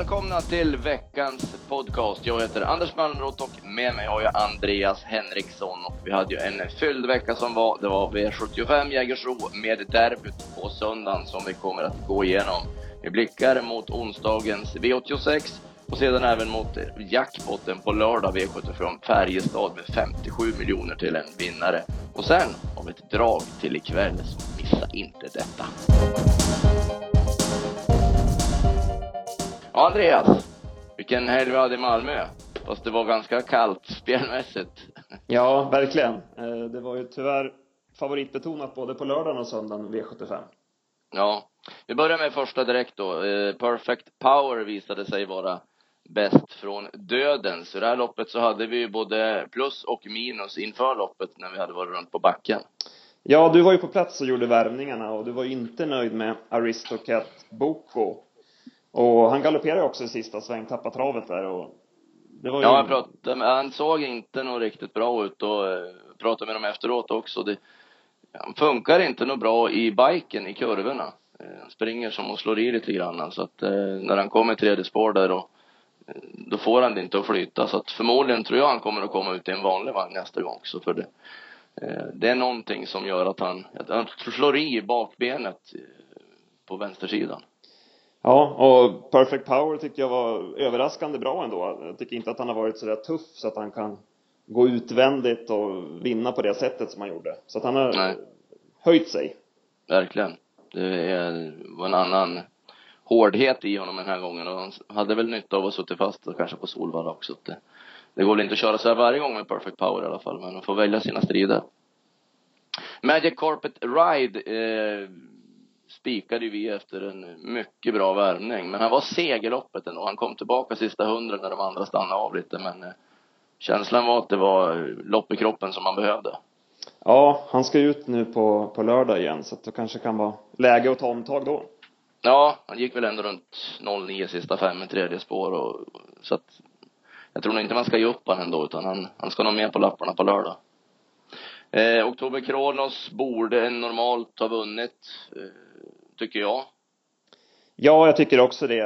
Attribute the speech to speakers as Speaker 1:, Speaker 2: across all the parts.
Speaker 1: välkomna till veckans podcast. Jag heter Anders Malmroth och med mig har jag Andreas Henriksson. Och vi hade ju en fylld vecka som var. Det var V75 Jägersro med derbyt på söndagen som vi kommer att gå igenom. Vi blickar mot onsdagens V86 och sedan även mot jackpotten på lördag V75 Färjestad med 57 miljoner till en vinnare. Och sen har vi ett drag till ikväll, så missa inte detta. Ja, Andreas. Vilken helg vi hade i Malmö. Fast det var ganska kallt spelmässigt.
Speaker 2: Ja, verkligen. Eh, det var ju tyvärr favoritbetonat både på lördagen och söndagen V75.
Speaker 1: Ja. Vi börjar med första direkt då. Eh, Perfect Power visade sig vara bäst från döden. Så det här loppet så hade vi ju både plus och minus inför loppet när vi hade varit runt på backen.
Speaker 2: Ja, du var ju på plats och gjorde värvningarna och du var ju inte nöjd med Aristocat Boko och han galopperade också i sista sväng, tappade travet där och
Speaker 1: det var ju... Ja, jag pratade med, han såg inte något riktigt bra ut och eh, pratade med dem efteråt också. Det, han funkar inte något bra i biken, i kurvorna. Eh, han springer som och slår i lite grann så att eh, när han kommer i tredje spår där och eh, då får han det inte att flyta så att förmodligen tror jag han kommer att komma ut i en vanlig vagn nästa gång också för det det är någonting som gör att han, att han slår i bakbenet på vänstersidan.
Speaker 2: Ja, och Perfect Power tycker jag var överraskande bra ändå. Jag tycker inte att han har varit så där tuff så att han kan gå utvändigt och vinna på det sättet som han gjorde. Så att han har Nej. höjt sig.
Speaker 1: Verkligen. Det var en annan hårdhet i honom den här gången och han hade väl nytta av att suttit fast och kanske på Solvalla också. Det, det går väl inte att köra så här varje gång med Perfect Power i alla fall, men han får välja sina strider. Magic Carpet Ride eh, spikade vi efter en mycket bra värmning. Men han var seg i loppet ändå. Han kom tillbaka sista hundra när de andra stannade av lite. Men eh, känslan var att det var lopp i kroppen som han behövde.
Speaker 2: Ja, han ska ut nu på, på lördag igen så att det kanske kan vara läge att ta omtag då.
Speaker 1: Ja, han gick väl ändå runt 09 sista fem i tredje spår och så att jag tror nog inte man ska ge upp han ändå utan han, han ska nog med på lapparna på lördag. Eh, Oktober Kronos borde normalt ha vunnit. Eh, tycker jag.
Speaker 2: Ja, jag tycker också det.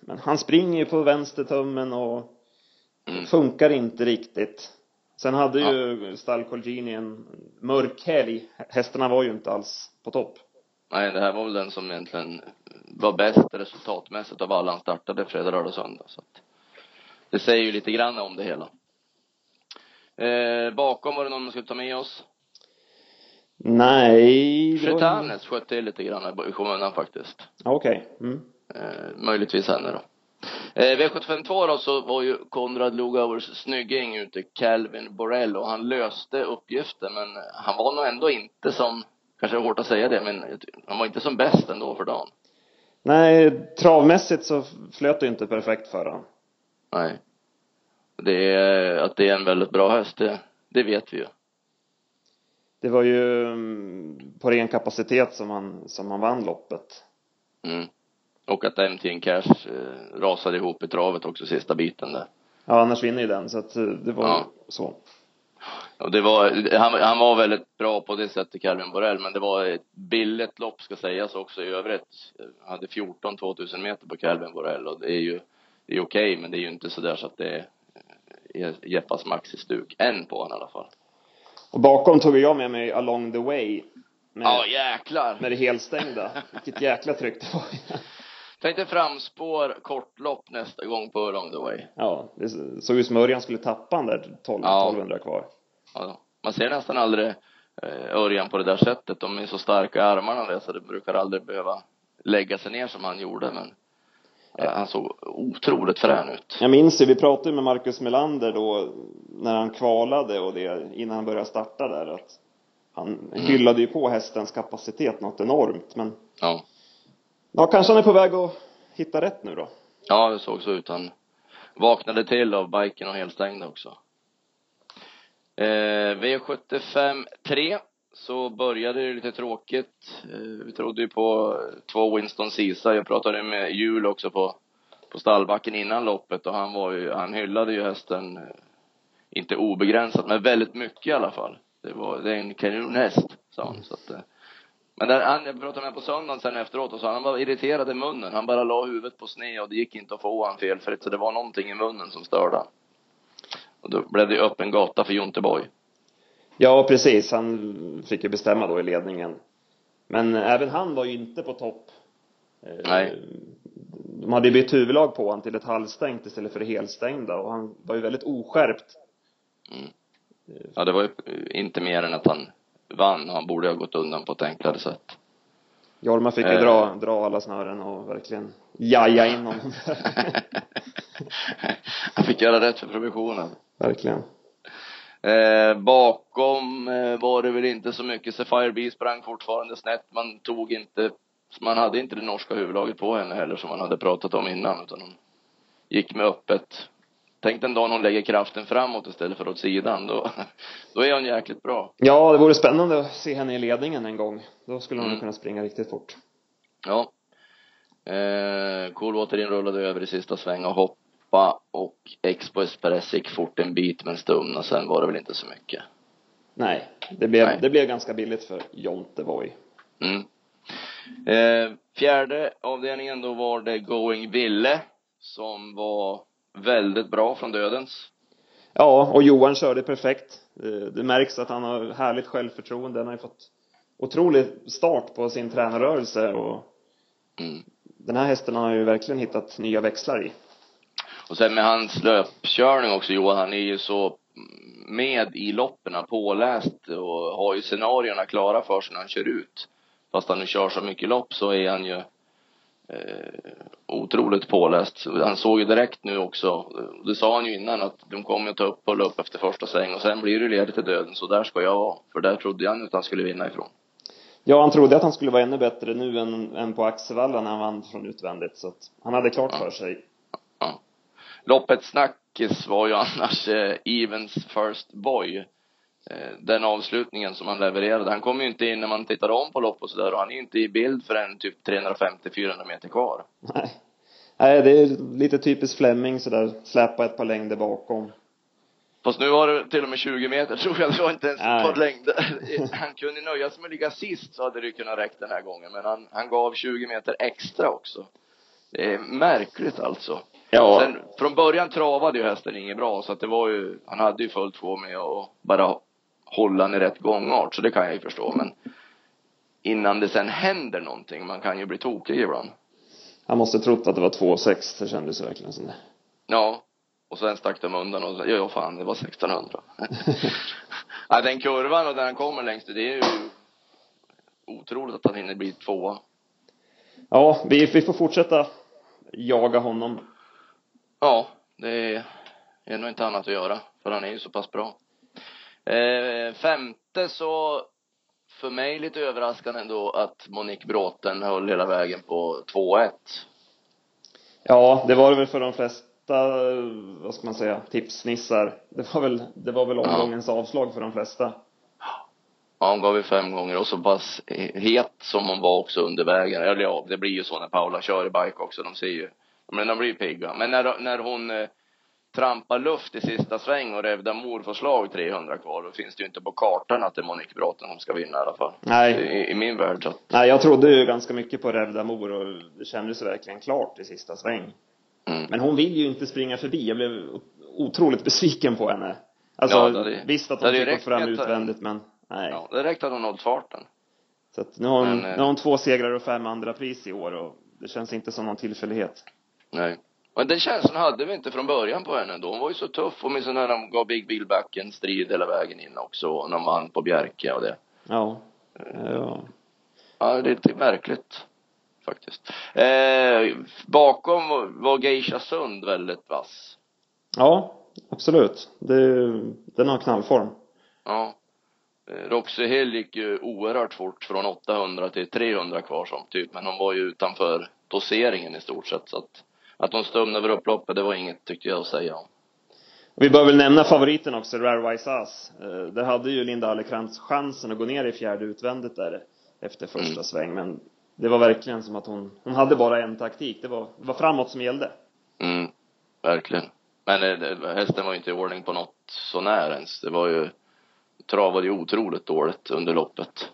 Speaker 2: Men han springer ju på vänstertummen och mm. funkar inte riktigt. Sen hade ja. ju Stall Colgini en mörk helg. Hästarna var ju inte alls på topp.
Speaker 1: Nej, det här var väl den som egentligen var bäst resultatmässigt av alla han startade fredag, lördag och söndag. Så att det säger ju lite grann om det hela. Eh, bakom var det någon man skulle ta med oss?
Speaker 2: Nej.
Speaker 1: Chetanes sköt till lite grann i skymundan faktiskt.
Speaker 2: Okej. Okay. Mm.
Speaker 1: Eh, möjligtvis henne då. Eh, V752 då så var ju Konrad Lugauers snygging ute, Calvin Borrell, och han löste uppgiften men han var nog ändå inte som, kanske är hårt att säga det, men han var inte som bäst ändå för dagen.
Speaker 2: Nej, travmässigt så flöt det inte perfekt för honom.
Speaker 1: Nej. Det är, att det är en väldigt bra häst, det, det vet vi ju
Speaker 2: det var ju mm, på ren kapacitet som han, som han vann loppet.
Speaker 1: Mm. Och att MTN Cash eh, rasade ihop i travet också sista biten där.
Speaker 2: Ja, annars vinner ju den, så att eh, det var ja. så.
Speaker 1: Och det var, han, han var väldigt bra på det sättet, Calvin Borrell, men det var ett billigt lopp ska sägas också i övrigt. Han hade 14 2000 meter på Calvin Borrell och det är ju, det är okej, okay, men det är ju inte sådär så att det är Jeppas maxi-stuk. Än på honom i alla fall.
Speaker 2: Och bakom tog jag med mig Along the Way.
Speaker 1: Med, ja, jäklar.
Speaker 2: Med det helstängda. Vilket jäkla tryck det var.
Speaker 1: Tänkte framspår, kortlopp nästa gång på Along the Way.
Speaker 2: Ja, det såg ut som Örjan skulle tappa han där 12, ja. 1200 kvar.
Speaker 1: Ja, man ser nästan aldrig eh, Örjan på det där sättet. De är så starka i armarna där så det brukar aldrig behöva lägga sig ner som han gjorde. Men han såg otroligt frän ut.
Speaker 2: Jag minns ju, vi pratade med Marcus Melander då när han kvalade och det innan han började starta där att han mm. hyllade ju på hästens kapacitet något enormt men
Speaker 1: ja.
Speaker 2: ja, kanske han är på väg att hitta rätt nu då.
Speaker 1: Ja, det såg så ut. Han vaknade till av biken och helstängde också. Eh, V75 3 så började det lite tråkigt. Eh, vi trodde ju på eh, två Winston Sisa. Jag pratade med Jul också på, på stallbacken innan loppet och han var ju, han hyllade ju hästen, eh, inte obegränsat, men väldigt mycket i alla fall. Det var, det är en kanonhäst, sa han. Så att, Men där, han, jag pratade med på söndagen sen efteråt och så han var irriterad i munnen. Han bara la huvudet på sned och det gick inte att få han felfritt. Så det var någonting i munnen som störde han. Och då blev det öppen gata för Jonteboy.
Speaker 2: Ja, precis. Han fick ju bestämma då i ledningen. Men även han var ju inte på topp.
Speaker 1: Eh, Nej.
Speaker 2: De hade bytt huvudlag på honom till ett halvstängt istället för det helstängda och han var ju väldigt oskärpt.
Speaker 1: Mm. Ja, det var ju inte mer än att han vann och han borde ha gått undan på ett enklare sätt.
Speaker 2: Jorma fick ju eh. dra, dra alla snören och verkligen jaja in honom.
Speaker 1: han fick göra rätt för provisionen.
Speaker 2: Verkligen.
Speaker 1: Eh, bakom eh, var det väl inte så mycket. Sapphire Bee sprang fortfarande snett. Man tog inte, man hade inte det norska huvudlaget på henne heller som man hade pratat om innan utan hon gick med öppet. Tänk den dagen hon lägger kraften framåt istället för åt sidan. Då, då är hon jäkligt bra.
Speaker 2: Ja, det vore spännande att se henne i ledningen en gång. Då skulle hon mm. kunna springa riktigt fort.
Speaker 1: Ja. Eh, Coolwater inrullade över i sista sväng och hopp Europa och Expo Express gick fort en bit men stumna, sen var det väl inte så mycket.
Speaker 2: Nej, det blev, Nej. det blev ganska billigt för Jonteboy.
Speaker 1: Mm. Eh, fjärde avdelningen då var det Going Ville som var väldigt bra från dödens.
Speaker 2: Ja, och Johan körde perfekt. Det, det märks att han har härligt självförtroende. Han har ju fått otrolig start på sin tränarrörelse och mm. den här hästen har ju verkligen hittat nya växlar i.
Speaker 1: Och sen med hans löpkörning också Johan, han är ju så med i loppen, påläst och har ju scenarierna klara för sig när han kör ut. Fast han nu kör så mycket lopp så är han ju eh, otroligt påläst. Han såg ju direkt nu också, eh, det sa han ju innan, att de kommer att ta upp och upp efter första sväng och sen blir det ledigt till döden, så där ska jag vara. För där trodde han att han skulle vinna ifrån.
Speaker 2: Ja, han trodde att han skulle vara ännu bättre nu än, än på Axevalla när han vann från utvändigt, så att han hade klart för sig
Speaker 1: Loppets snackis var ju annars eh, Evens First Boy. Eh, den avslutningen som han levererade. Han kom ju inte in när man tittade om på lopp och sådär och han är inte i bild förrän typ 350-400 meter kvar.
Speaker 2: Nej. Nej, det är lite typiskt Fleming sådär, släppa ett par längder bakom.
Speaker 1: Fast nu var det till och med 20 meter tror jag, det var inte ens ett par längder. Han kunde nöja sig med att ligga sist så hade det kunnat räcka den här gången, men han, han gav 20 meter extra också. Det är märkligt alltså. Ja. Sen, från början travade ju hästen inget bra så att det var ju, han hade ju fullt få med att bara hålla den i rätt gångart, så det kan jag ju förstå. Men innan det sen händer någonting, man kan ju bli tokig ibland.
Speaker 2: Han måste trott att det var 2,6, det kändes verkligen som det.
Speaker 1: Ja. Och sen stack de undan och ja, ja fan, det var 1600. ja, den kurvan och där han kommer längst, det är ju otroligt att han hinner bli tvåa.
Speaker 2: Ja, vi, vi får fortsätta jaga honom.
Speaker 1: Ja, det är nog inte annat att göra, för han är ju så pass bra. Eh, femte så, för mig lite överraskande ändå att Monique Bråten höll hela vägen på 2-1.
Speaker 2: Ja, det var det väl för de flesta, vad ska man säga, tipsnissar. Det var väl, det var väl omgångens ja. avslag för de flesta.
Speaker 1: Ja, hon gav ju fem gånger och så pass het som hon var också under vägen. Eller ja, det blir ju så när Paula kör i bike också. De ser ju men de blir pigga. Men när, när hon eh, trampar luft i sista sväng och Revda Mor får slag 300 kvar, då finns det ju inte på kartan att det är Monique Bråten som ska vinna i alla fall.
Speaker 2: Nej.
Speaker 1: I, i min värld så.
Speaker 2: Nej, jag trodde ju ganska mycket på Revda Mor och det kändes verkligen klart i sista sväng. Mm. Men hon vill ju inte springa förbi. Jag blev otroligt besviken på henne. Alltså, ja, det, visst att hon fick gå fram utvändigt, men nej. Ja,
Speaker 1: det räckte att hon nådde farten.
Speaker 2: Så att nu har hon, men, nu har hon två segrar och fem andra pris i år och det känns inte som någon tillfällighet.
Speaker 1: Nej. Men den känslan hade vi inte från början på henne då. Hon var ju så tuff och med när de gav Big Bill Back en strid hela vägen in också. Och när man på Bjerke och det.
Speaker 2: Ja. Ja.
Speaker 1: Ja, det är lite märkligt. Faktiskt. Eh, bakom var Geisha Sund väldigt vass.
Speaker 2: Ja, absolut. Det, den har knallform.
Speaker 1: Ja. Eh, Roxy Hill gick ju oerhört fort från 800 till 300 kvar som typ, men hon var ju utanför doseringen i stort sett så att att de stumnade över upploppet, det var inget tyckte jag att säga om.
Speaker 2: Vi bör väl nämna favoriten också, Rare Wise Ass. Eh, där hade ju Linda Allekrantz chansen att gå ner i fjärde utvändigt där efter första mm. sväng, men det var verkligen som att hon, hon hade bara en taktik. Det var, det var framåt som gällde.
Speaker 1: Mm, verkligen. Men det, hästen var ju inte i ordning på något så när ens. Det var ju, travade ju otroligt dåligt under loppet.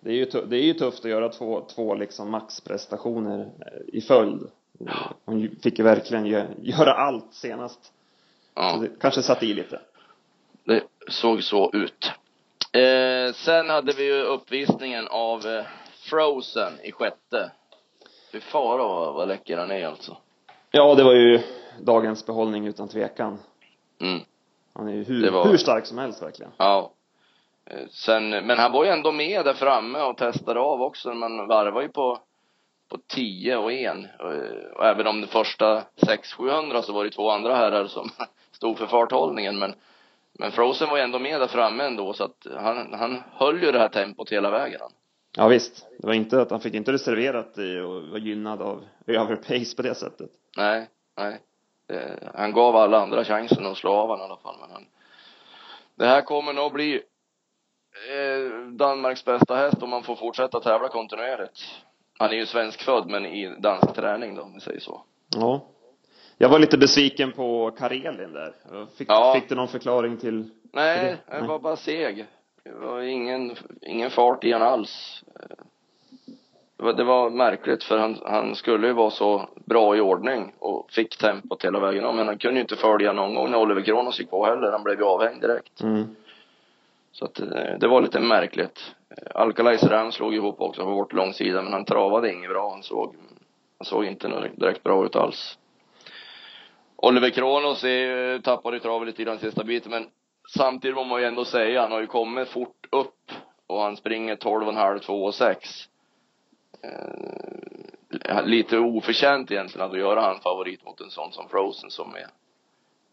Speaker 2: Det är ju, det är ju tufft att göra två, två liksom maxprestationer eh, i följd. Hon fick ju verkligen göra allt senast. Ja. Så det kanske satt i lite.
Speaker 1: Det såg så ut. Eh, sen hade vi ju uppvisningen av eh, Frozen i sjätte. Fy fara vad, vad läcker han är alltså.
Speaker 2: Ja, det var ju dagens behållning utan tvekan.
Speaker 1: Mm.
Speaker 2: Han är ju hur, var... hur stark som helst verkligen.
Speaker 1: Ja. Eh, sen, men han var ju ändå med där framme och testade av också. Man varvar ju på, på 10 och 1. Och, och även om de första 600-700 så var det två andra herrar som stod för farthållningen. Men, men Frozen var ju ändå med där framme ändå så att han, han höll ju det här tempot hela vägen.
Speaker 2: Ja visst. Det var inte att han fick inte reserverat i och var gynnad av överpace på det sättet.
Speaker 1: Nej, nej. Det, han gav alla andra chansen att slå av honom i alla fall men han det här kommer nog bli eh, Danmarks bästa häst om man får fortsätta tävla kontinuerligt. Han är ju svenskfödd men i dansk träning då om vi säger så.
Speaker 2: Ja. Jag var lite besviken på Karelin där. Fick, ja. fick du någon förklaring till?
Speaker 1: Nej, jag var bara seg. Det var ingen, ingen fart i han alls. Det var, det var märkligt för han, han skulle ju vara så bra i ordning och fick tempot hela vägen om. Men han kunde ju inte följa någon gång när Oliver Kronos gick på heller. Han blev ju avhängd direkt.
Speaker 2: Mm.
Speaker 1: Så att det, det var lite märkligt. Alcalais Ram slog ihop också på vårt långsida men han travade inget bra. Han såg, han såg inte direkt bra ut alls. Oliver Kronos är, tappade travet lite grann sista biten men samtidigt må man ju ändå säga, han har ju kommit fort upp och han springer 12,5, 2 och 6. Eh, lite oförtjänt egentligen att göra han favorit mot en sån som Frozen som är,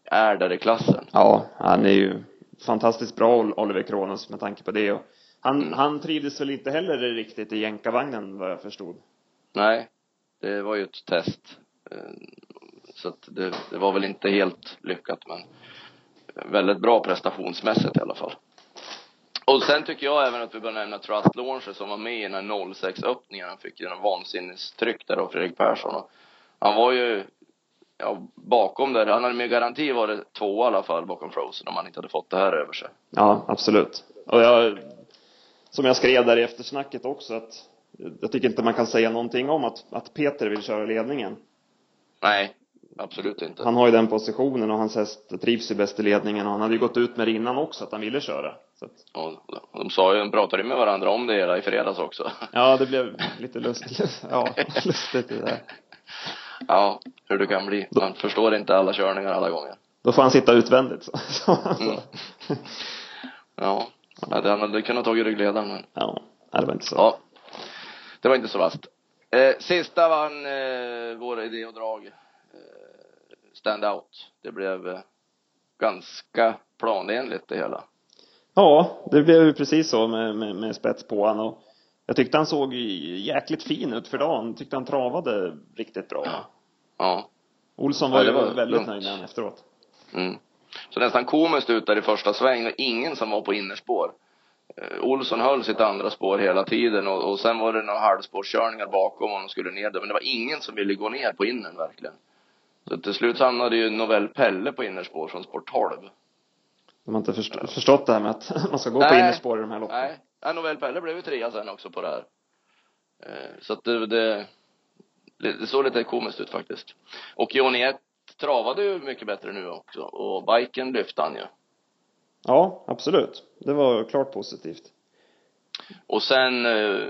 Speaker 1: är där i klassen.
Speaker 2: Ja, han är ju fantastiskt bra Oliver Kronos med tanke på det och han, han trivdes väl inte heller riktigt i jänkarvagnen vad jag förstod.
Speaker 1: Nej, det var ju ett test. Eh, så att det, det var väl inte helt lyckat men väldigt bra prestationsmässigt i alla fall. Och sen tycker jag även att vi bör nämna Trust Launcher som var med i den här 06 öppningen. Han fick ju en vansinnestryck där av Fredrik Persson han var ju ja, bakom där. Han hade med garanti varit två i alla fall bakom Frozen om han inte hade fått det här över sig.
Speaker 2: Ja, absolut. Och jag, som jag skrev där i eftersnacket också att jag tycker inte man kan säga någonting om att, att Peter vill köra ledningen.
Speaker 1: Nej, absolut inte.
Speaker 2: Han har ju den positionen och hans häst trivs ju bäst i ledningen och han hade ju gått ut med det innan också att han ville köra. Så att...
Speaker 1: Och de sa ju, de pratade med varandra om det hela i fredags också.
Speaker 2: Ja, det blev lite lustigt. Ja, lustigt det där.
Speaker 1: Ja, hur det kan bli. Man förstår inte alla körningar alla gånger.
Speaker 2: Då får han sitta utvändigt så.
Speaker 1: Mm. Ja. Ja, han hade kunnat tagit ryggledaren men.
Speaker 2: Ja, det var inte så.
Speaker 1: Ja. Det var inte så vasst. Eh, sista vann eh, vår idé och drag. Eh, stand out. Det blev eh, ganska planenligt det hela.
Speaker 2: Ja, det blev ju precis så med, med, med spets på han och jag tyckte han såg jäkligt fin ut för dagen. Tyckte han travade riktigt bra.
Speaker 1: Ja. ja.
Speaker 2: Olsson var, ja, var ju väldigt lugnt. nöjd med honom efteråt.
Speaker 1: Mm. Så nästan komiskt ut där i första sväng och ingen som var på innerspår. Uh, Olsson höll sitt andra spår hela tiden och, och sen var det några halvspårskörningar bakom och de skulle ner där. Men det var ingen som ville gå ner på innern verkligen. Så till slut hamnade ju Novell Pelle på innerspår från spår 12.
Speaker 2: De har inte först ja. förstått det här med att man ska gå nej, på innerspår i de här loppen.
Speaker 1: Nej, ja, Novell Pelle blev ju trea sen också på det här. Uh, så att det, det, det såg lite komiskt ut faktiskt. Och Johnny 1 travade ju mycket bättre nu också och biken lyfte han ju.
Speaker 2: Ja, absolut. Det var klart positivt.
Speaker 1: Och sen eh,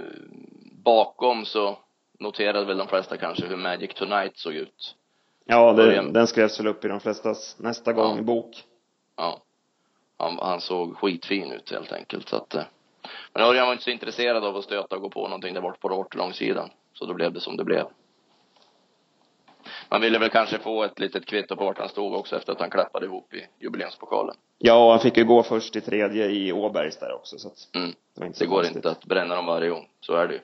Speaker 1: bakom så noterade väl de flesta kanske hur Magic Tonight såg ut.
Speaker 2: Ja, det, den skrevs väl upp i de flestas nästa gång ja. bok.
Speaker 1: Ja. Han, han såg skitfin ut helt enkelt så att eh. Men Örjan var inte så intresserad av att stöta och gå på någonting där bort på långsidan. Så då blev det som det blev. Man ville väl kanske få ett litet kvitto på vart han stod också efter att han klappade ihop i jubileumspokalen.
Speaker 2: Ja, han fick ju gå först i tredje i Åbergs där också så att
Speaker 1: mm. det, det går konstigt. inte att bränna dem varje gång. Så är det ju.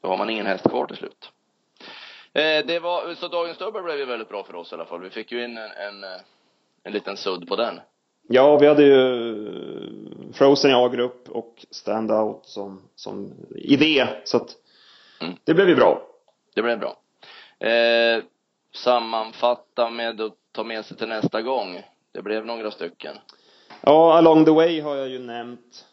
Speaker 1: Då har man ingen häst kvar till slut. Eh, det var, så dagens dubbel blev ju väldigt bra för oss i alla fall. Vi fick ju in en, en, en liten sudd på den.
Speaker 2: Ja, vi hade ju Frozen i A-grupp och Standout som, som idé. Så att mm. det blev ju bra.
Speaker 1: Det blev bra. Eh, sammanfatta med att ta med sig till nästa gång. Det blev några stycken.
Speaker 2: Ja, Along the Way har jag ju nämnt.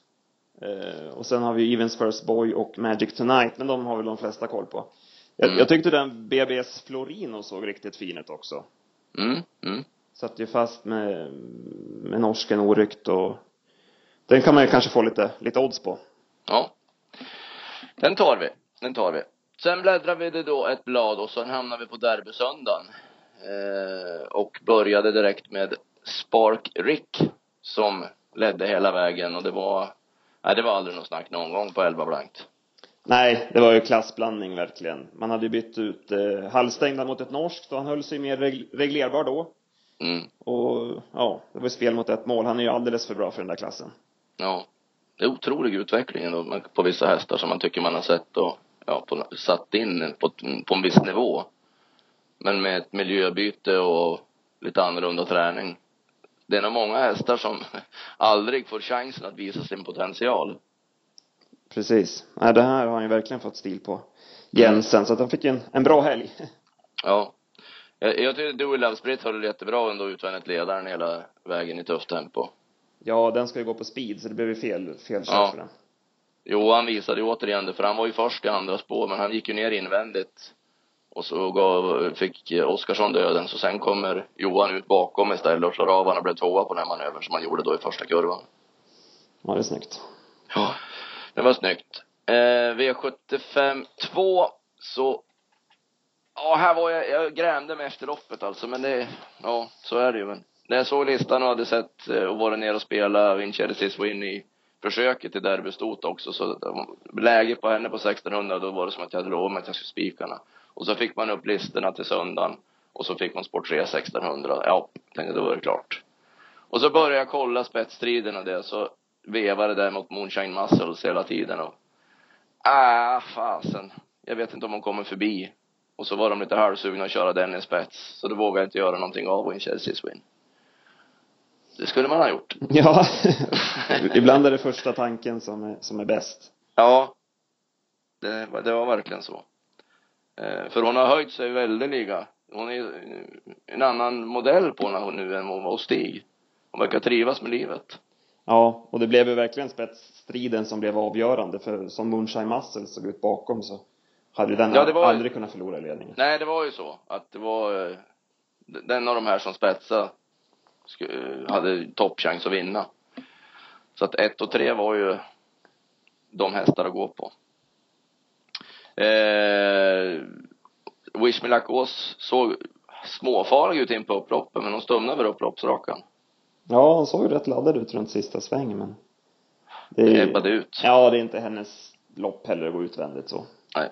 Speaker 2: Eh, och sen har vi Evens First Boy och Magic Tonight, men de har väl de flesta koll på. Jag,
Speaker 1: Mm.
Speaker 2: jag tyckte den BBS Florino såg riktigt fin ut också.
Speaker 1: Mm, mm.
Speaker 2: Satt ju fast med, med norsken oryckt och den kan man ju kanske få lite, lite odds på.
Speaker 1: Ja. Den tar vi. Den tar vi. Sen bläddrar vi det då ett blad och sen hamnar vi på derbysöndagen. Eh, och började direkt med Spark Rick som ledde hela vägen och det var, nej det var aldrig något snack någon gång på 11 blankt.
Speaker 2: Nej, det var ju klassblandning verkligen. Man hade ju bytt ut eh, halvstängda mot ett norskt och han höll sig mer reg reglerbar då.
Speaker 1: Mm.
Speaker 2: Och ja, det var ju spel mot ett mål. Han är ju alldeles för bra för den där klassen.
Speaker 1: Ja. Det är otrolig utveckling ändå på vissa hästar som man tycker man har sett och ja, på, satt in på, på en viss nivå. Men med ett miljöbyte och lite annorlunda träning. Det är nog många hästar som aldrig får chansen att visa sin potential.
Speaker 2: Precis. Nej, det här har han ju verkligen fått stil på. Jensen, så att han fick en, en bra helg.
Speaker 1: Ja. Jag, jag tycker Dewey Love höll jättebra ändå utvändigt ledaren hela vägen i tufft tempo.
Speaker 2: Ja, den ska ju gå på speed, så det blev ju fel, fel
Speaker 1: Ja.
Speaker 2: för den.
Speaker 1: Jo, han visade ju återigen det, för han var ju först i andra spår, men han gick ju ner invändigt. Och så gav, fick Oskarsson döden, så sen kommer Johan ut bakom istället och slår av han och blev tvåa på den här manövern som han gjorde då i första kurvan.
Speaker 2: Ja, det är snyggt.
Speaker 1: Ja, det var snyggt. Eh, V75 2, så Ja, här var jag, jag grämde mig efter loppet alltså, men det, ja, så är det ju. Men när jag såg listan och hade sett eh, och varit ner och spela Vincentis Win i försöket i derbystot också, så läget läge på henne på 1600, då var det som att jag hade lovat mig att jag skulle spikarna. Och så fick man upp listorna till söndagen och så fick man sport 3 1600. Ja, tänkte då var det klart. Och så började jag kolla spetsstriden och det, så vevade det där mot Moonshine Muscles hela tiden och ah, fasen. Jag vet inte om hon kommer förbi. Och så var de lite halvsugna att köra den i spets. Så då vågade jag inte göra någonting av Winchelsea Win. Det skulle man ha gjort.
Speaker 2: Ja, ibland är det första tanken som är, som är bäst.
Speaker 1: Ja. Det, var- det var verkligen så. Eh, för hon har höjt sig väldeliga. Hon är en annan modell på henne nu än hon var hos Stig. Hon verkar trivas med livet.
Speaker 2: Ja, och det blev ju verkligen spetsstriden som blev avgörande, för som Moonshine Muscle såg ut bakom så hade den
Speaker 1: Ja, var-
Speaker 2: aldrig kunnat förlora ledningen.
Speaker 1: Nej, det var ju så att det var eh, den av de här som spetsade hade toppchans att vinna. Så att ett och tre var ju de hästar att gå på. Eh, Wish Me Luck Ås såg småfarlig ut in på upploppet, men hon stumnade väl upploppsrakan.
Speaker 2: Ja, hon såg rätt laddad ut runt sista svängen, men det
Speaker 1: ebbade ut.
Speaker 2: ja, det är inte hennes lopp heller att gå utvändigt så.
Speaker 1: Nej.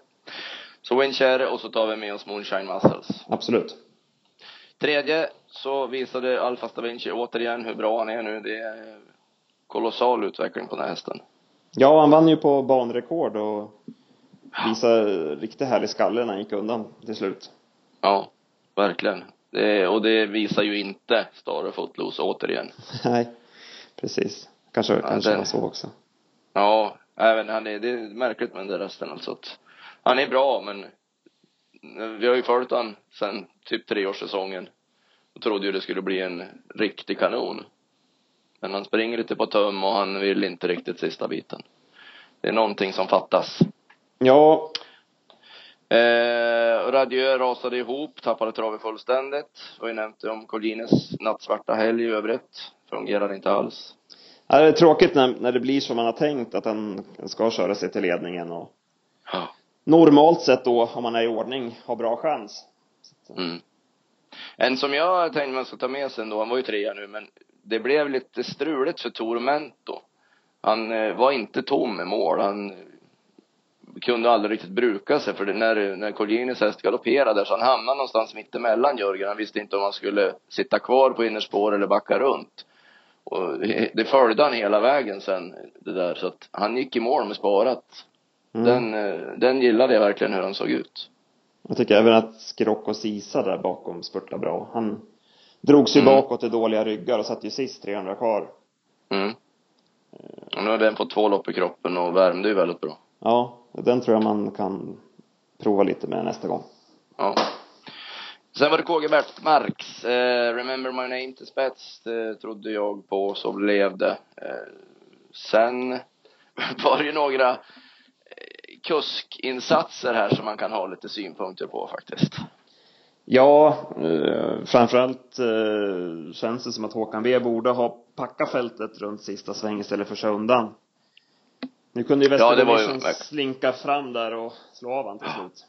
Speaker 1: Så Wincher och så tar vi med oss Moonshine Muscles.
Speaker 2: Absolut.
Speaker 1: Tredje så visade Alfa Stavinci återigen hur bra han är nu. Det är kolossal utveckling på den här hästen.
Speaker 2: Ja, han vann ju på banrekord och visade riktigt härlig skalle när han gick undan till slut.
Speaker 1: Ja, verkligen. Det, och det visar ju inte Star Footloose återigen.
Speaker 2: Nej, precis. Kanske, kanske
Speaker 1: den-
Speaker 2: så också.
Speaker 1: Ja, även han är, det är märkligt med den där rösten alltså. Att han är bra, men vi har ju följt han sen typ treårssäsongen. Och trodde ju det skulle bli en riktig kanon. Men han springer lite på töm och han vill inte riktigt sista biten. Det är någonting som fattas.
Speaker 2: Ja,
Speaker 1: Eh, Radieu rasade ihop, tappade travet fullständigt. Och vi nämnde om Collines nattsvarta helg i övrigt. Fungerar inte alls.
Speaker 2: Ja, det är tråkigt när, när det blir som man har tänkt att han ska köra sig till ledningen och
Speaker 1: Ja.
Speaker 2: normalt sett då, om man är i ordning, har bra chans.
Speaker 1: Mm. En som jag tänkte man ska ta med sig ändå, han var ju trea nu, men det blev lite struligt för Tormento. Han eh, var inte tom i mål. Han kunde aldrig riktigt bruka sig för det, när, när Colginis häst galopperade så han hamnade någonstans mittemellan Jörgen. Han visste inte om han skulle sitta kvar på innerspår eller backa runt. Och det följde han hela vägen sen, det där. Så att han gick i mål med sparat.
Speaker 2: Mm.
Speaker 1: Den, eh, den gillade jag verkligen hur han såg ut.
Speaker 2: Jag tycker även att Scirocco Sisa där bakom spurtar bra. Han drogs ju
Speaker 1: Mm.
Speaker 2: bakåt i dåliga ryggar och satt ju sist 300 kvar.
Speaker 1: Mm. Nu har den fått två lopp i kroppen och värmde ju väldigt bra.
Speaker 2: Ja, den tror jag man kan prova lite med nästa gång.
Speaker 1: Ja. Sen var det KG Marks. Eh, Remember My Name till spets. Det trodde jag på, så blev det. Eh, sen var det ju några eh, kuskinsatser här som man kan ha lite synpunkter på faktiskt.
Speaker 2: Ja, eh, framförallt eh, känns det som att Håkan B borde ha packat fältet runt sista sväng istället för köra undan. Nu kunde ju Västerbotten ja, slinka fram där och slå av han till slut.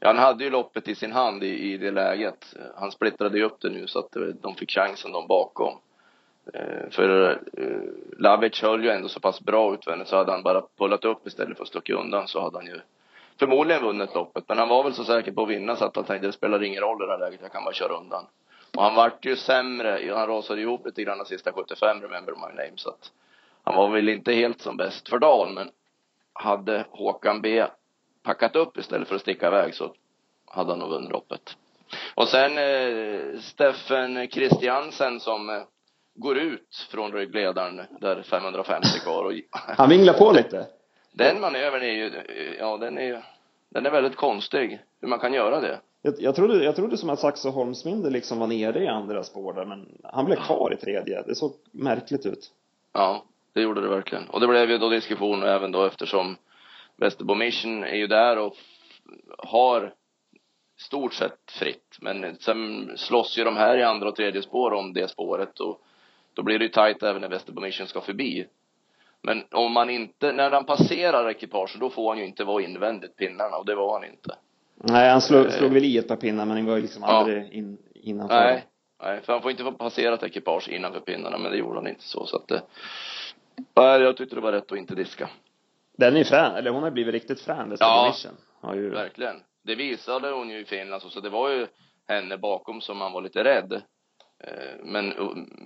Speaker 1: Ja, han hade ju loppet i sin hand i, i det läget. Han splittrade ju upp det nu så att de fick chansen de bakom. Eh, för eh, Lavic höll ju ändå så pass bra utvändigt så hade han bara pullat upp istället för att stucka undan så hade han ju förmodligen vunnit loppet. Men han var väl så säker på att vinna så att han tänkte det spelar ingen roll i det här läget, jag kan bara köra undan. Och han vart ju sämre, han rasade ihop lite grann de sista 75, remember my name, så att han var väl inte helt som bäst för dagen, men hade Håkan B packat upp istället för att sticka iväg så hade han nog vunnit loppet. Och sen eh, Steffen Christiansen som eh, går ut från ryggledaren där 550 kvar och
Speaker 2: Han vinglar på lite.
Speaker 1: Den manövern är ju, ja den är den är väldigt konstig, hur man kan göra det.
Speaker 2: Jag, jag trodde, jag trodde som att Saxo Holmsminde liksom var nere i andra spår där, men han blev kvar i tredje. Det såg märkligt ut.
Speaker 1: Ja, det gjorde det verkligen. Och det blev ju då diskussion även då eftersom Västerbo Mission är ju där och har stort sett fritt. Men sen slåss ju de här i andra och tredje spår om det spåret och då blir det ju tajt även när Västerbo Mission ska förbi. Men om man inte, när han passerar ekipaget då får han ju inte vara invändigt pinnarna och det var han inte.
Speaker 2: Nej, han slog, slog väl i ett par pinnar men han var ju liksom aldrig ja. in, innanför.
Speaker 1: Nej, nej, för han får inte få passera ett ekipage innanför pinnarna men det gjorde han inte så så att det, nej, jag tyckte det var rätt att inte diska.
Speaker 2: Den är frän, eller hon har blivit riktigt frän,
Speaker 1: ja, Har ju... verkligen. Det visade hon ju i Finland så det var ju henne bakom som man var lite rädd. Eh, men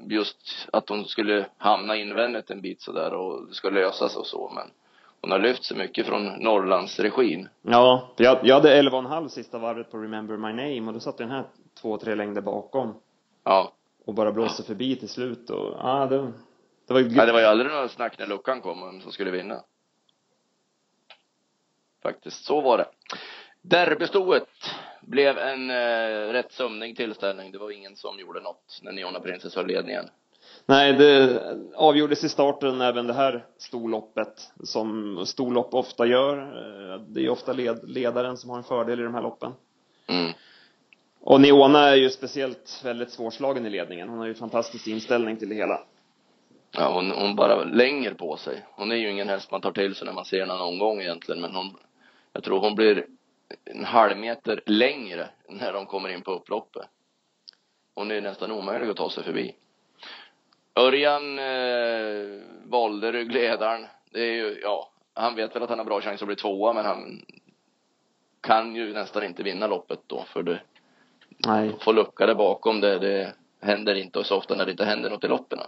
Speaker 1: just att hon skulle hamna invändigt en bit sådär och det ska lösas och så men hon har lyft sig mycket från Norrlandsregin.
Speaker 2: Ja, jag, jag hade 11,5 sista varvet på Remember My Name och då satt den här två, tre längder bakom.
Speaker 1: Ja.
Speaker 2: Och bara blåste förbi till slut och, ja det,
Speaker 1: det var ju... Ja, det var ju aldrig några snack när luckan kom om som skulle vinna. Faktiskt, så var det. Derbystoet blev en eh, rätt sömnig tillställning. Det var ingen som gjorde något när Neona Princess höll ledningen.
Speaker 2: Nej, det avgjordes i starten även det här storloppet som storlopp ofta gör. Eh, det är ofta led, ledaren som har en fördel i de här loppen.
Speaker 1: Mm.
Speaker 2: Och Neona är ju speciellt väldigt svårslagen i ledningen. Hon har ju fantastisk inställning till det hela.
Speaker 1: Ja, hon, hon bara länger på sig. Hon är ju ingen häst man tar till sig när man ser henne någon gång egentligen, men hon, jag tror hon blir en halv meter längre när de kommer in på upploppet. Hon är nästan omöjlig att ta sig förbi. Örjan eh, valde ryggledaren. Det är ju, ja, han vet väl att han har bra chans att bli tvåa men han kan ju nästan inte vinna loppet då för det
Speaker 2: Nej.
Speaker 1: Få lucka där bakom det, det händer inte så ofta när det inte händer något i loppen.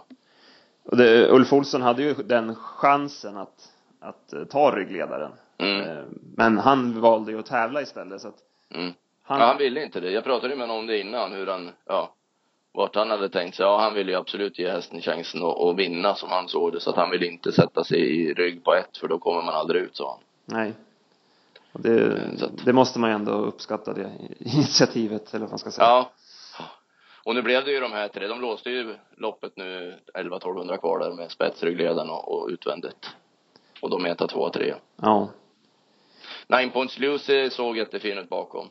Speaker 2: Och det, Ulf Olsson hade ju den chansen att, att ta ryggledaren.
Speaker 1: Mm. Eh,
Speaker 2: men han valde ju att tävla istället så att
Speaker 1: mm. han... Ja, han ville inte det. Jag pratade med honom om det innan, hur han, ja, vart han hade tänkt sig. Ja, han ville ju absolut ge hästen chansen att, att vinna som han såg det. Så att han ville inte sätta sig i rygg på ett för då kommer man aldrig ut, sa han.
Speaker 2: Nej. Det, eh, det måste man ju ändå uppskatta det initiativet, eller vad man ska säga.
Speaker 1: Ja. Och nu blev det ju de här tre, de låste ju loppet nu 11-1200 kvar där med spetsryggledaren och, och utvändigt. Och de heter två och tre.
Speaker 2: Ja.
Speaker 1: Nine Points Lucy såg jättefin ut bakom.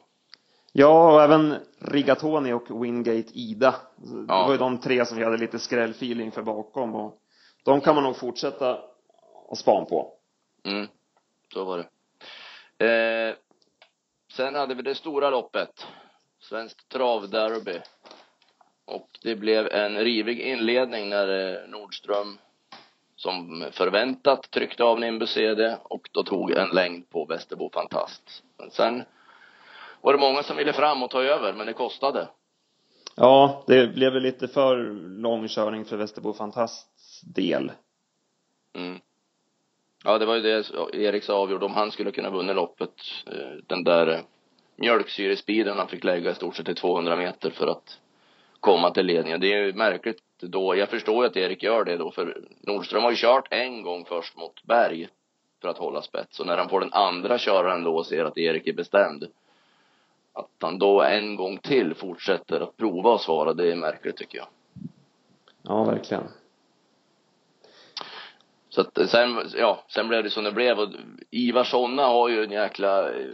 Speaker 2: Ja, och även Rigatoni och Wingate Ida. Det ja. var ju de tre som vi hade lite skrällfeeling för bakom och de kan man nog fortsätta att span på.
Speaker 1: Mm, så var det. Eh, sen hade vi det stora loppet. Svenskt travderby. Och det blev en rivig inledning när eh, Nordström som förväntat tryckte av Nimbus CD och då tog en längd på Västerbo Fantast. Men sen var det många som ville fram och ta över, men det kostade.
Speaker 2: Ja, det blev väl lite för lång körning för Västerbo Fantasts del.
Speaker 1: Mm. Ja, det var ju det Erik avgjorde om han skulle kunna vinna loppet. Eh, den där mjölksyrespiden han fick lägga i stort sett till 200 meter för att komma till ledningen. Det är ju märkligt då. Jag förstår ju att Erik gör det då, för Nordström har ju kört en gång först mot Berg för att hålla spets. Och när han får den andra köraren då och ser att Erik är bestämd, att han då en gång till fortsätter att prova att svara, det är märkligt tycker jag.
Speaker 2: Ja, verkligen.
Speaker 1: Så att sen, ja, sen blev det som det blev och Ivar Sonna har ju en jäkla eh,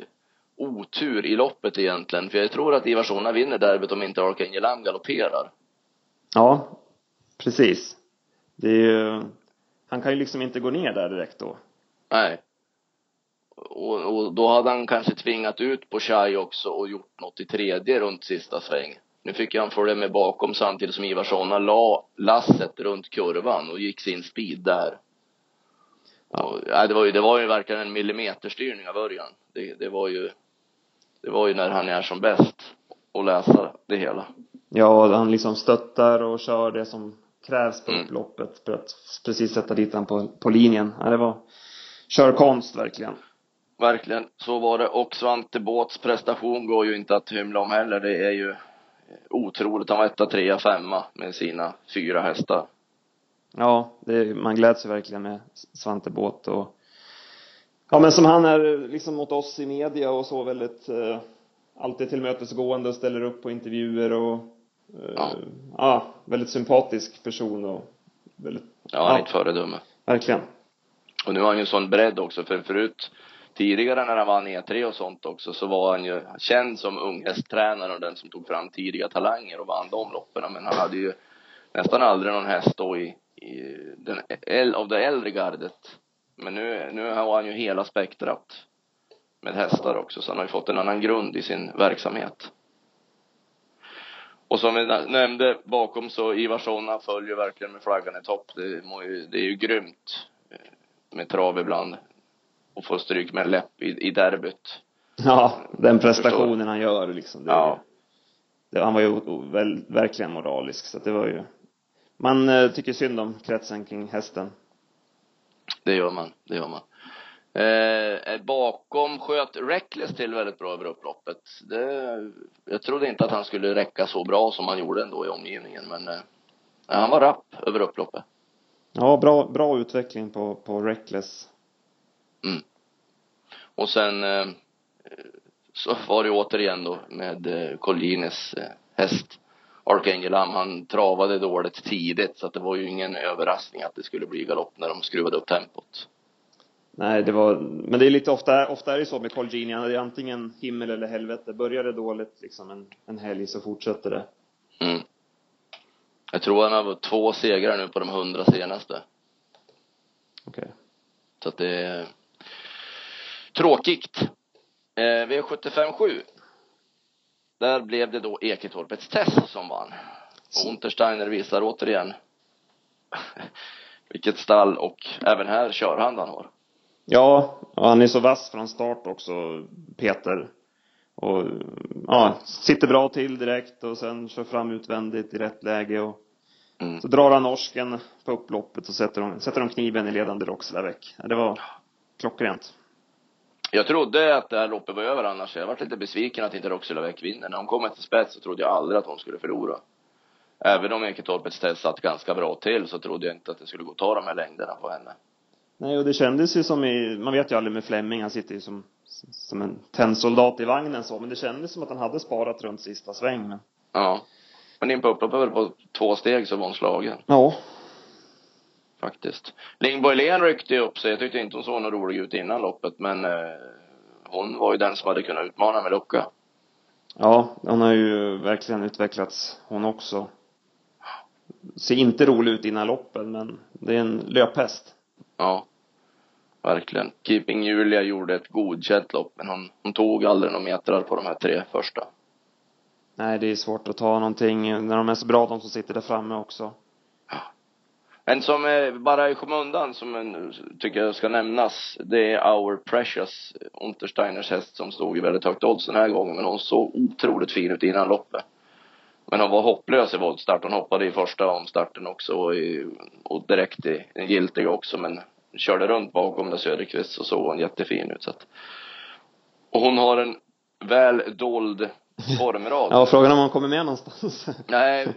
Speaker 1: otur i loppet egentligen. För jag tror att Ivar Sonna vinner derbyt om inte Archangel Lam galopperar.
Speaker 2: Ja, precis. Det är ju, han kan ju liksom inte gå ner där direkt då.
Speaker 1: Nej. Och, och då hade han kanske tvingat ut på Chai också och gjort något i tredje runt sista sväng. Nu fick han följa med bakom samtidigt som Ivar Sonna la lasset runt kurvan och gick sin speed där. Och, ja, det var ju, det var ju verkligen en millimeterstyrning av Örjan. Det, det var ju, det var ju när han är som bäst att läsa det hela.
Speaker 2: Ja, han liksom stöttar och kör det som krävs på mm. för att precis sätta dit han på, på linjen. Ja, det var körkonst verkligen.
Speaker 1: Verkligen, så var det. Och Svante Båts prestation går ju inte att hymla om heller. Det är ju otroligt. Han var etta, trea, femma med sina fyra hästar.
Speaker 2: Ja, det, man gläds ju verkligen med Svante Båt och ja, men som han är liksom mot oss i media och så väldigt eh, alltid tillmötesgående och ställer upp på intervjuer och eh, ja. ja. väldigt sympatisk person och väldigt
Speaker 1: Ja, han är ett föredöme.
Speaker 2: Verkligen.
Speaker 1: Och nu har han ju sån bredd också, för förut tidigare när han vann E3 och sånt också så var han ju känd som unghästtränare och den som tog fram tidiga talanger och vann de loppen. Men han hade ju nästan aldrig någon häst då i, i den, av det äldre gardet. Men nu, nu har han ju hela spektrat med hästar också så han har ju fått en annan grund i sin verksamhet. Och som vi nämnde bakom så Ivar Sonna följer verkligen med flaggan i topp. Det, det är ju grymt eh, med trav ibland och få stryk med en läpp i, i derbyt.
Speaker 2: Ja, den prestationen han gör liksom. Det, ja. Det, han var ju väl, verkligen moralisk så det var ju man eh, tycker synd om kretsen kring hästen.
Speaker 1: Det gör man, det gör man. Eh, bakom sköt Reckless till väldigt bra över upploppet. Det, jag trodde inte att han skulle räcka så bra som han gjorde ändå i omgivningen, men eh, han var rapp över upploppet.
Speaker 2: Ja, bra, bra utveckling på, på Reckless.
Speaker 1: Mm. Och sen eh, så var det återigen då med eh, Collines eh, häst Archangel Am, han travade dåligt tidigt så att det var ju ingen överraskning att det skulle bli galopp när de skruvade upp tempot.
Speaker 2: Nej, det var, men det är lite ofta, ofta är det så med Colgini, det är antingen himmel eller helvete. Börjar det dåligt liksom en, en helg så fortsätter det.
Speaker 1: Mm. Jag tror han har två segrar nu på de hundra senaste.
Speaker 2: Okej. Okay.
Speaker 1: Så att det är tråkigt. Eh, V75 7. Där blev det då Eketorpets Tess som vann. Och Untersteiner visar återigen vilket stall och även här körhand han har.
Speaker 2: Ja, och han är så vass från start också, Peter. Och ja, sitter bra till direkt och sen kör fram utvändigt i rätt läge och mm. så drar han norsken på upploppet och sätter de, sätter de kniven i ledande Roxlavec. Ja, det var klockrent.
Speaker 1: Jag trodde att det här loppet var över annars. Jag varit lite besviken att inte Roxelavec vinner. När hon kom till spets så trodde jag aldrig att hon skulle förlora. Även om Eketorpets test satt ganska bra till så trodde jag inte att det skulle gå att ta de här längderna på henne.
Speaker 2: Nej, och det kändes ju som i, man vet ju aldrig med Flemming, han sitter ju som, som en tennsoldat i vagnen så, men det kändes som att han hade sparat runt sista sväng. Men...
Speaker 1: Ja. Men in på upploppet på två steg så var hon slagen.
Speaker 2: Ja.
Speaker 1: Faktiskt. Lingborg ryckte ju upp sig. Jag tyckte inte hon såg något rolig ut innan loppet, men eh, hon var ju den som hade kunnat utmana med lucka.
Speaker 2: Ja, hon har ju verkligen utvecklats hon också. Ser inte rolig ut innan loppen, men det är en löphäst.
Speaker 1: Ja, verkligen. Keeping Julia gjorde ett godkänt lopp, men hon, hon tog aldrig några metrar på de här tre första.
Speaker 2: Nej, det är svårt att ta någonting när de är så bra, de som sitter där framme också.
Speaker 1: En som är bara i skymundan som en, tycker jag ska nämnas, det är Our Precious, Untersteiners häst som stod i väldigt högt odds den här gången. Men hon såg otroligt fin ut innan loppet. Men hon var hopplös i voltstart. Hon hoppade i första omstarten också och, i, och direkt i den giltiga också. Men körde runt bakom där Söderqvist så såg hon jättefin ut. Så att, och hon har en väl dold formrad.
Speaker 2: ja, frågan om hon kommer med någonstans.
Speaker 1: Nej,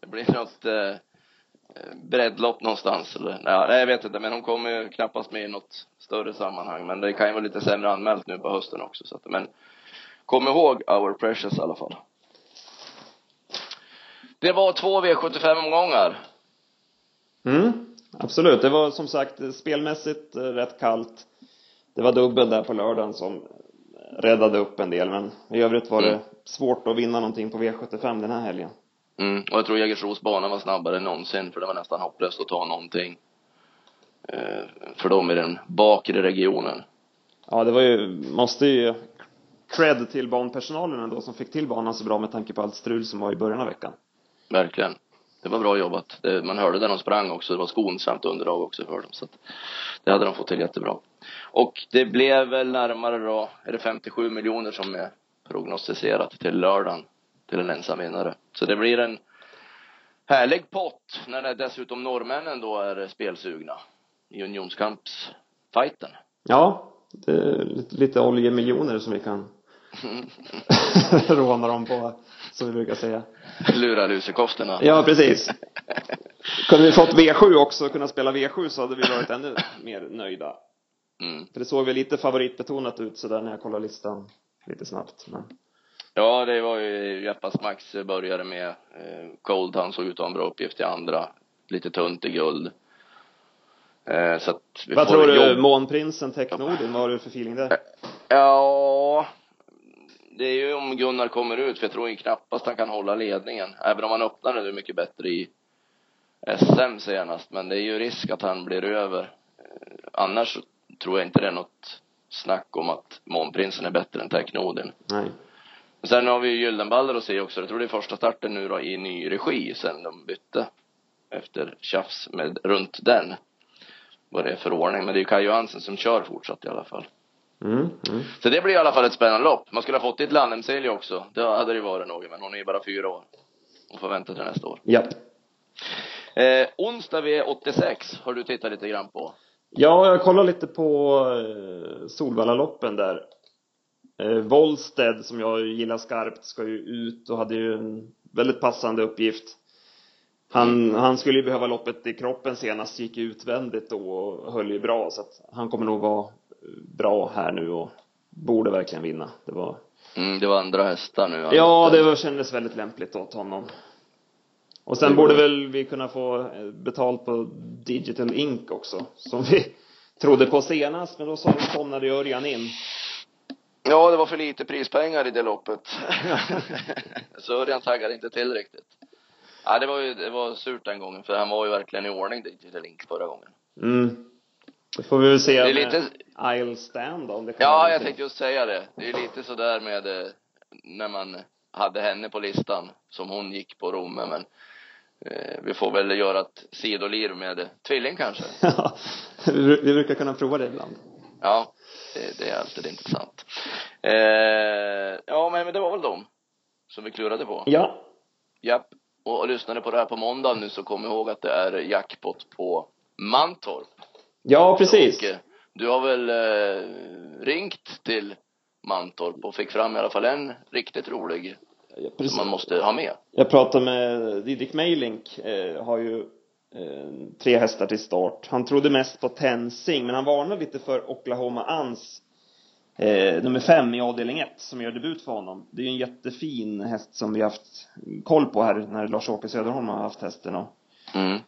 Speaker 1: det blir något eh, breddlopp någonstans eller, nej jag vet inte, men hon kommer ju knappast med i något större sammanhang. Men det kan ju vara lite sämre anmält nu på hösten också så att, men kom ihåg Our Precious i alla fall. Det var två V75-omgångar.
Speaker 2: Mm. Absolut, det var som sagt spelmässigt rätt kallt. Det var dubbel där på lördagen som räddade upp en del, men i övrigt var det mm. svårt att vinna någonting på V75 den här helgen.
Speaker 1: Mm, och jag tror Jägersros bana var snabbare än någonsin, för det var nästan hopplöst att ta någonting eh, för dem i den bakre regionen.
Speaker 2: Ja, det var ju, måste ju cred till banpersonalen ändå som fick till banan så bra med tanke på allt strul som var i början av veckan.
Speaker 1: Verkligen. Det var bra jobbat. Det, man hörde där de sprang också. Det var skonsamt underlag också för dem. Så att det hade de fått till jättebra. Och det blev väl närmare då, är det 57 miljoner som är prognostiserat till lördagen till en ensam vinnare. Så det blir en härlig pott när det dessutom norrmännen då är spelsugna i unionskampsfighten.
Speaker 2: Ja, det är lite, oljemiljoner som vi kan råna dem på, som vi brukar säga.
Speaker 1: Lura lusekoftorna.
Speaker 2: Ja, precis. Kunde vi fått V7 också, kunna spela V7 så hade vi varit ännu mer nöjda. Mm. För det såg väl lite favoritbetonat ut sådär när jag kollade listan lite snabbt. Men...
Speaker 1: Ja, det var ju Jeppas Max började med. Eh, Cold, han såg ut att ha en bra uppgift i andra. Lite tunt i guld.
Speaker 2: Eh, så att vi Vad tror du, jobb... Månprinsen, Technordin, vad har du för feeling där?
Speaker 1: Ja, det är ju om Gunnar kommer ut, för jag tror ju knappast han kan hålla ledningen. Även om han öppnar det mycket bättre i SM senast. Men det är ju risk att han blir över. Eh, annars tror jag inte det är något snack om att Månprinsen är bättre än Technodin.
Speaker 2: Nej.
Speaker 1: Sen har vi ju Gyldenballer att se också. Jag tror det är första starten nu då i ny regi sen de bytte. Efter tjafs med, runt den. Vad det är för ordning. Men det är ju Kaj Johansen som kör fortsatt i alla fall.
Speaker 2: Mm, mm.
Speaker 1: Så det blir i alla fall ett spännande lopp. Man skulle ha fått dit Lannemselje också. Det hade det varit något, men hon är ju bara fyra år. Och får vänta till nästa år.
Speaker 2: Ja.
Speaker 1: Eh, onsdag V86 har du tittat lite grann på.
Speaker 2: Ja, jag kollar lite på eh, Solvallaloppen där. Eh, Wollsted, som jag gillar skarpt, ska ju ut och hade ju en väldigt passande uppgift. Han, han skulle ju behöva loppet i kroppen senast, gick utvändigt då och höll ju bra så att han kommer nog vara bra här nu och borde verkligen vinna. Det var
Speaker 1: Mm, det var andra hästar nu.
Speaker 2: Ja, det var, kändes väldigt lämpligt åt honom. Och sen borde väl vi kunna få eh, betalt på Digital Ink också, som vi trodde på senast, men då somnade Örjan in.
Speaker 1: Ja, det var för lite prispengar i det loppet. så Örjan taggade inte till riktigt. Ja, det var ju, det var surt den gången, för han var ju verkligen i ordning, Digital Ink, förra gången.
Speaker 2: Mm. Det får vi väl se det är lite... Isle Stand då, om det kan
Speaker 1: Ja, jag tänkte just säga det. Det är lite sådär med eh, när man hade henne på listan, som hon gick på Romme, men eh, vi får väl göra ett sidoliv med tvilling kanske.
Speaker 2: Ja, vi brukar kunna prova det ibland.
Speaker 1: Ja, det, det är alltid intressant. Eh, ja, men, men det var väl dem som vi klurade på.
Speaker 2: Ja.
Speaker 1: Japp. Och, och lyssnade på det här på måndag nu så kom ihåg att det är jackpot på Mantorp.
Speaker 2: Ja, precis. Och, eh,
Speaker 1: du har väl eh, ringt till Mantorp och fick fram i alla fall en riktigt rolig ja, som man måste ha med.
Speaker 2: Jag pratade med Didrik Meilink, eh, har ju tre hästar till start. Han trodde mest på Tensing, men han varnade lite för Oklahoma Ans eh, nummer fem i avdelning ett som gör debut för honom. Det är ju en jättefin häst som vi haft koll på här när Lars-Åke Söderholm har haft hästen och
Speaker 1: mm.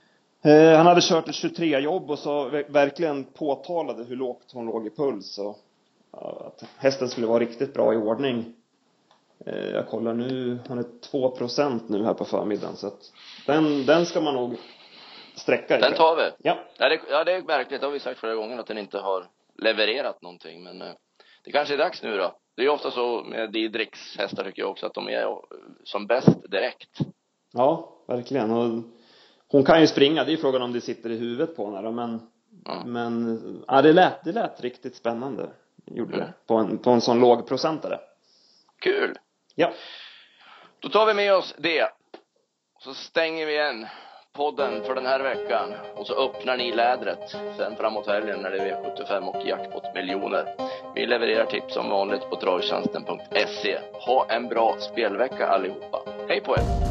Speaker 2: Eh, han hade kört ett 23-jobb och så verkligen påtalade hur lågt hon låg i puls och att hästen skulle vara riktigt bra i ordning. Eh, jag kollar nu, han är 2% nu här på förmiddagen så att den, den ska man nog sträcka
Speaker 1: Den tar vi.
Speaker 2: Ja.
Speaker 1: Ja det, ja, det är märkligt, det har vi sagt flera gånger att den inte har levererat någonting men eh, det kanske är dags nu då. Det är ofta så med Didriks hästar tycker jag också att de är som bäst direkt.
Speaker 2: Ja, verkligen. Och hon kan ju springa, det är frågan om det sitter i huvudet på henne men mm. men ja, det lät, det lät riktigt spännande gjorde det på en, på en sån låg procentare
Speaker 1: kul
Speaker 2: ja
Speaker 1: då tar vi med oss det så stänger vi igen podden för den här veckan och så öppnar ni lädret sen framåt helgen när det är V75 och jackpot miljoner. Vi levererar tips som vanligt på travtjänsten.se. Ha en bra spelvecka allihopa. Hej på er!